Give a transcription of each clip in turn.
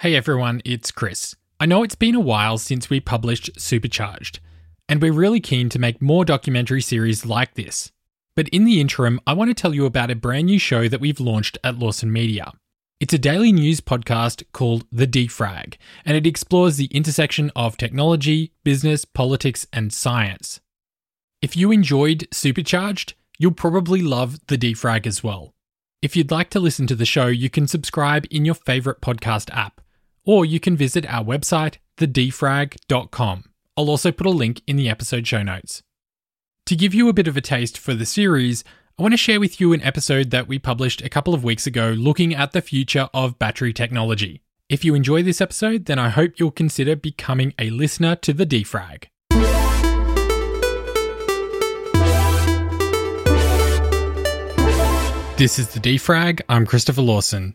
Hey everyone, it's Chris. I know it's been a while since we published Supercharged, and we're really keen to make more documentary series like this. But in the interim, I want to tell you about a brand new show that we've launched at Lawson Media. It's a daily news podcast called The Defrag, and it explores the intersection of technology, business, politics, and science. If you enjoyed Supercharged, you'll probably love The Defrag as well. If you'd like to listen to the show, you can subscribe in your favourite podcast app or you can visit our website, thedefrag.com. I'll also put a link in the episode show notes. To give you a bit of a taste for the series, I want to share with you an episode that we published a couple of weeks ago looking at the future of battery technology. If you enjoy this episode, then I hope you'll consider becoming a listener to the Defrag. This is the Defrag. I'm Christopher Lawson.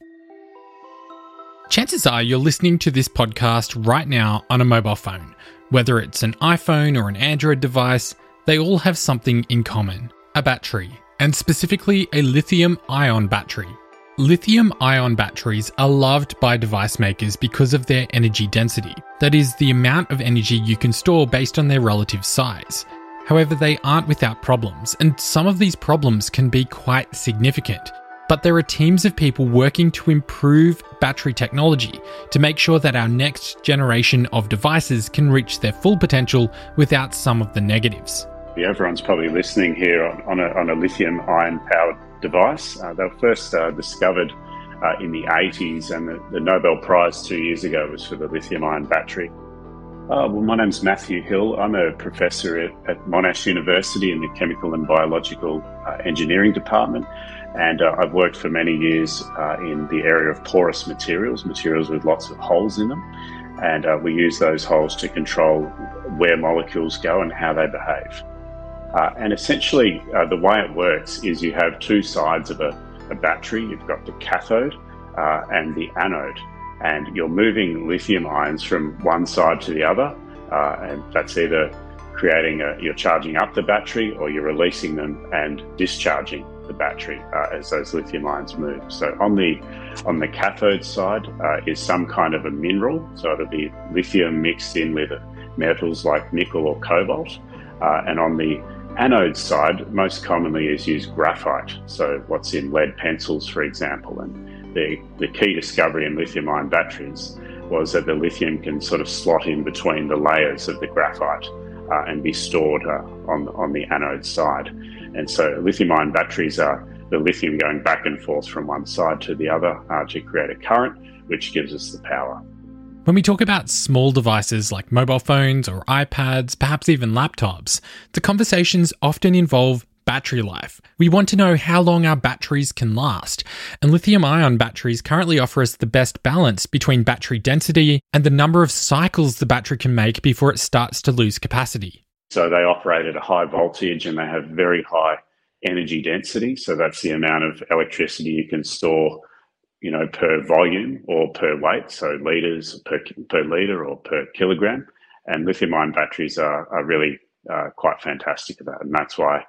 Chances are you're listening to this podcast right now on a mobile phone. Whether it's an iPhone or an Android device, they all have something in common a battery, and specifically a lithium ion battery. Lithium ion batteries are loved by device makers because of their energy density, that is, the amount of energy you can store based on their relative size. However, they aren't without problems, and some of these problems can be quite significant but there are teams of people working to improve battery technology to make sure that our next generation of devices can reach their full potential without some of the negatives. Everyone's probably listening here on, on, a, on a, lithium ion powered device. Uh, they were first uh, discovered uh, in the 80s, and the, the, Nobel Prize two years ago was for the lithium ion battery. Uh, well, my name's Matthew Hill. I'm a professor at, at Monash University in the Chemical and Biological uh, Engineering Department. And uh, I've worked for many years uh, in the area of porous materials, materials with lots of holes in them. And uh, we use those holes to control where molecules go and how they behave. Uh, and essentially, uh, the way it works is you have two sides of a, a battery. You've got the cathode uh, and the anode. And you're moving lithium ions from one side to the other. and that's either creating a, you're charging up the battery or you're releasing them and discharging the battery uh, as those lithium ions move. So on the on the cathode side uh, is some kind of a mineral. So it'll be lithium mixed in with metals like nickel or cobalt. Uh, and on the anode side, most commonly is used graphite. So what's in lead pencils, for example. And the, the key discovery in lithium ion batteries was that the lithium can sort of slot in between the layers of the graphite uh, and be stored uh, on, on the anode side. And so lithium ion batteries are the lithium going back and forth from one side to the other uh, to create a current, which gives us the power. When we talk about small devices like mobile phones or iPads, perhaps even laptops, the conversations often involve battery life. We want to know how long our batteries can last, and lithium ion batteries currently offer us the best balance between battery density and the number of cycles the battery can make before it starts to lose capacity. So they operate at a high voltage and they have very high energy density. So that's the amount of electricity you can store, you know, per volume or per weight. So liters per, per liter or per kilogram. And lithium ion batteries are, are really uh, quite fantastic at that. And that's why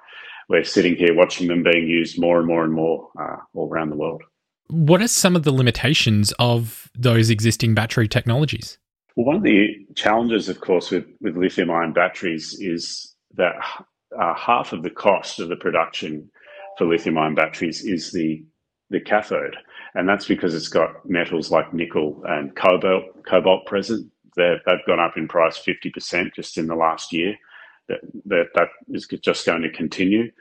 we're sitting here watching them being used more and more and more uh, all around the world. What are some of the limitations of those existing battery technologies? Well, one of the challenges, of course, with, with lithium ion batteries is that uh, half of the cost of the production for lithium ion batteries is the, the cathode. And that's because it's got metals like nickel and cobalt, cobalt present. they have gone up in price 50% just in the last year. That, that, that is just going to continue.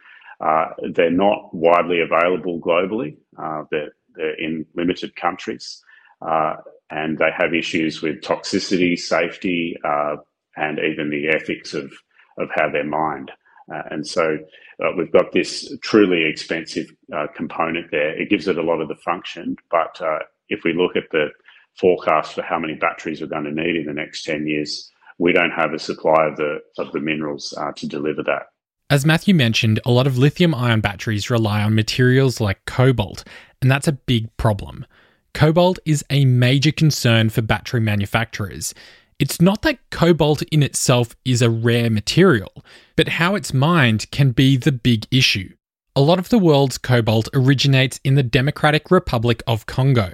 Uh, they're not widely available globally. Uh, they're, they're in limited countries. Uh, and they have issues with toxicity, safety, uh, and even the ethics of, of how they're mined. Uh, and so uh, we've got this truly expensive uh, component there. It gives it a lot of the function, but uh, if we look at the forecast for how many batteries we're going to need in the next 10 years, we don't have a supply of the, of the minerals uh, to deliver that. As Matthew mentioned, a lot of lithium ion batteries rely on materials like cobalt, and that's a big problem. Cobalt is a major concern for battery manufacturers. It's not that cobalt in itself is a rare material, but how it's mined can be the big issue. A lot of the world's cobalt originates in the Democratic Republic of Congo,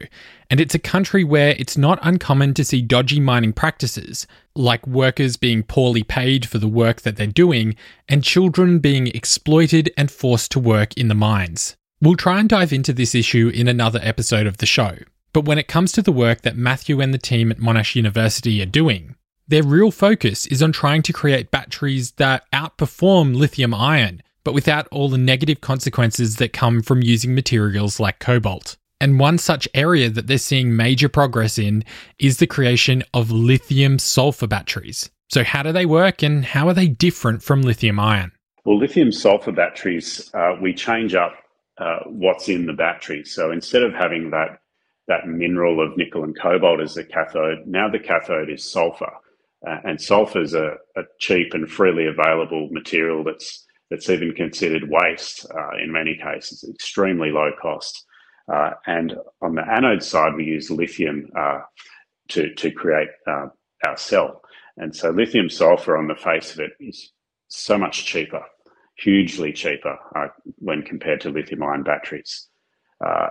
and it's a country where it's not uncommon to see dodgy mining practices, like workers being poorly paid for the work that they're doing, and children being exploited and forced to work in the mines. We'll try and dive into this issue in another episode of the show. But when it comes to the work that Matthew and the team at Monash University are doing, their real focus is on trying to create batteries that outperform lithium ion but without all the negative consequences that come from using materials like cobalt. And one such area that they're seeing major progress in is the creation of lithium sulfur batteries. So, how do they work and how are they different from lithium ion? Well, lithium sulfur batteries, uh, we change up uh, what's in the battery. So, instead of having that, that mineral of nickel and cobalt as the cathode, now the cathode is sulfur. Uh, and sulfur is a, a cheap and freely available material that's that's even considered waste uh, in many cases, extremely low cost. Uh, and on the anode side, we use lithium uh, to, to create our cell. And so lithium sulfur on the face of it is so much cheaper, hugely cheaper uh, when compared to lithium ion batteries. Uh,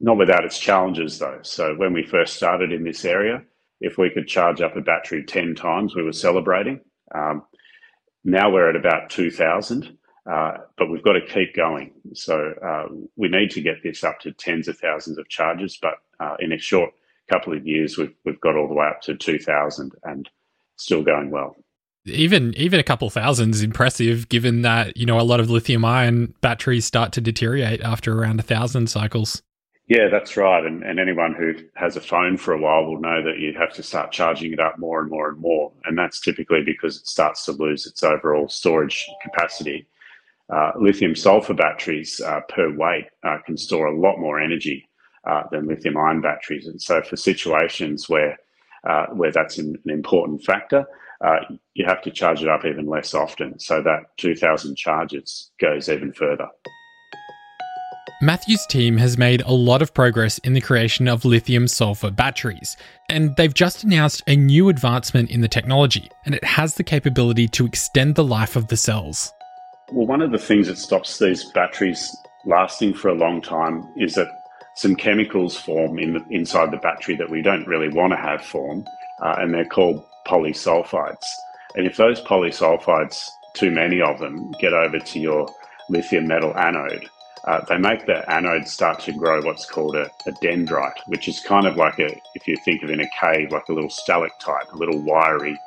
not without its challenges though. So when we first started in this area, if we could charge up a battery 10 times, we were celebrating. Um, now we're at about 2,000. Uh, but we've got to keep going. So uh, we need to get this up to tens of thousands of charges. But uh, in a short couple of years, we've we've got all the way up to two thousand and still going well. Even even a couple thousand is impressive, given that you know a lot of lithium ion batteries start to deteriorate after around a thousand cycles. Yeah, that's right. And, and anyone who has a phone for a while will know that you have to start charging it up more and more and more. And that's typically because it starts to lose its overall storage capacity uh, lithium sulfur batteries uh, per weight uh, can store a lot more energy uh, than lithium ion batteries. And so, for situations where uh, where that's an, an important factor, uh, you have to charge it up even less often. So that 2,000 charges goes even further. Matthew's team has made a lot of progress in the creation of lithium sulfur batteries, and they've just announced a new advancement in the technology, and it has the capability to extend the life of the cells. Well, one of the things that stops these batteries lasting for a long time is that some chemicals form in inside the battery that we don't really want to have form, uh, and they're called polysulfides. And if those polysulfides, too many of them, get over to your lithium metal anode, uh, they make the anode start to grow what's called a, a, dendrite, which is kind of like a, if you think of in a cave, like a little stalactite, a little wiry,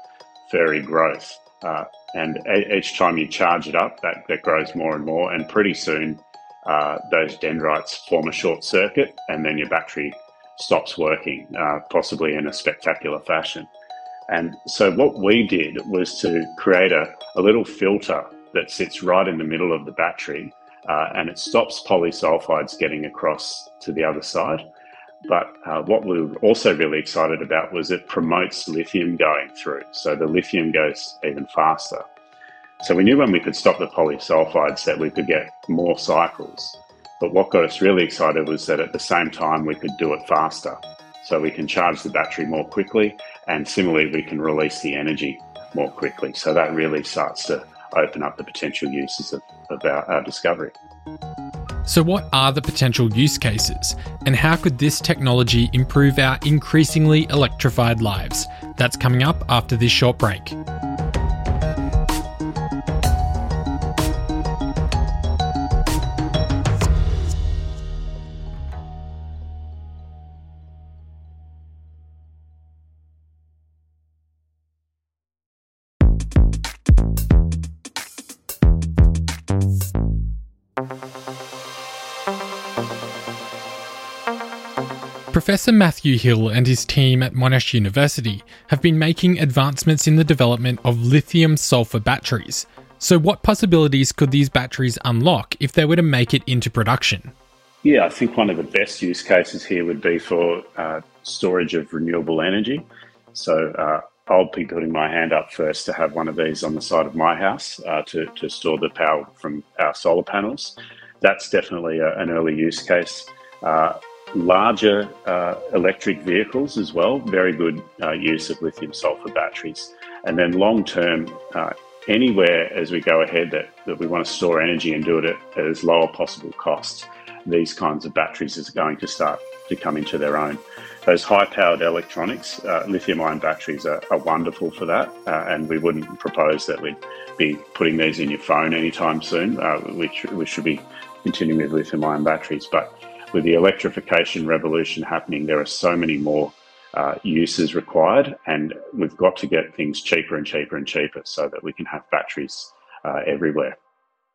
furry growth. Uh, and each time you charge it up, that, that grows more and more. And pretty soon, uh, those dendrites form a short circuit, and then your battery stops working, uh, possibly in a spectacular fashion. And so, what we did was to create a, a little filter that sits right in the middle of the battery, uh, and it stops polysulfides getting across to the other side. But uh, what we were also really excited about was it promotes lithium going through. So the lithium goes even faster. So we knew when we could stop the polysulfides that we could get more cycles. But what got us really excited was that at the same time we could do it faster. So we can charge the battery more quickly and similarly we can release the energy more quickly. So that really starts to open up the potential uses of, of our, our discovery. So, what are the potential use cases, and how could this technology improve our increasingly electrified lives? That's coming up after this short break. Professor Matthew Hill and his team at Monash University have been making advancements in the development of lithium sulfur batteries. So, what possibilities could these batteries unlock if they were to make it into production? Yeah, I think one of the best use cases here would be for uh, storage of renewable energy. So, uh, I'll be putting my hand up first to have one of these on the side of my house uh, to, to store the power from our solar panels. That's definitely a, an early use case. Uh, larger uh, electric vehicles as well, very good uh, use of lithium sulfur batteries. And then long term, uh, anywhere as we go ahead that, that we want to store energy and do it at, as low a possible cost, these kinds of batteries is going to start to come into their own. Those high powered electronics, uh, lithium ion batteries are, are, wonderful for that, uh, and we wouldn't propose that we'd be putting these in your phone anytime soon. Uh, we, we should be continuing with lithium ion batteries. But with the electrification revolution happening, there are so many more uh, uses required, and we've got to get things cheaper and cheaper and cheaper so that we can have batteries uh, everywhere.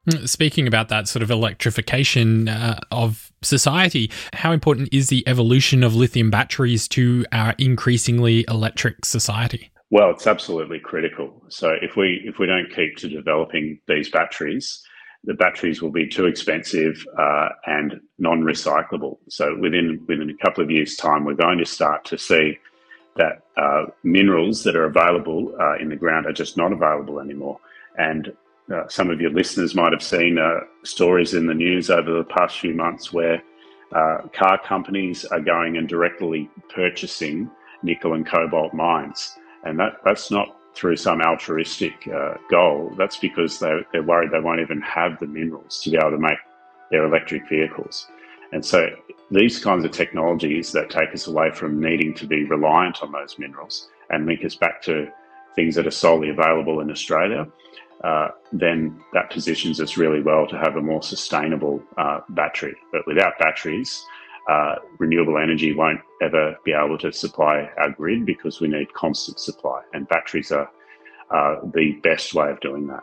Mm, speaking about that sort of electrification uh, of society, how important is the evolution of lithium batteries to our increasingly electric society? Well, it's absolutely critical. So if we if we don't keep to developing these batteries, the batteries will be too expensive uh, and non-recyclable. So within within a couple of years' time, we're going to start to see that uh, minerals that are available uh, in the ground are just not available anymore. And uh, some of your listeners might have seen uh, stories in the news over the past few months where uh, car companies are going and directly purchasing nickel and cobalt mines, and that that's not through some altruistic uh, goal. That's because they're, they're worried they won't even have the minerals to be able to make their electric vehicles. And so these kinds of technologies that take us away from needing to be reliant on those minerals and link us back to things that are solely available in Australia, uh, then that positions us really well to have a more sustainable uh, battery. But without batteries, uh, renewable energy won't ever be able to supply our grid because we need constant supply, and batteries are uh, the best way of doing that.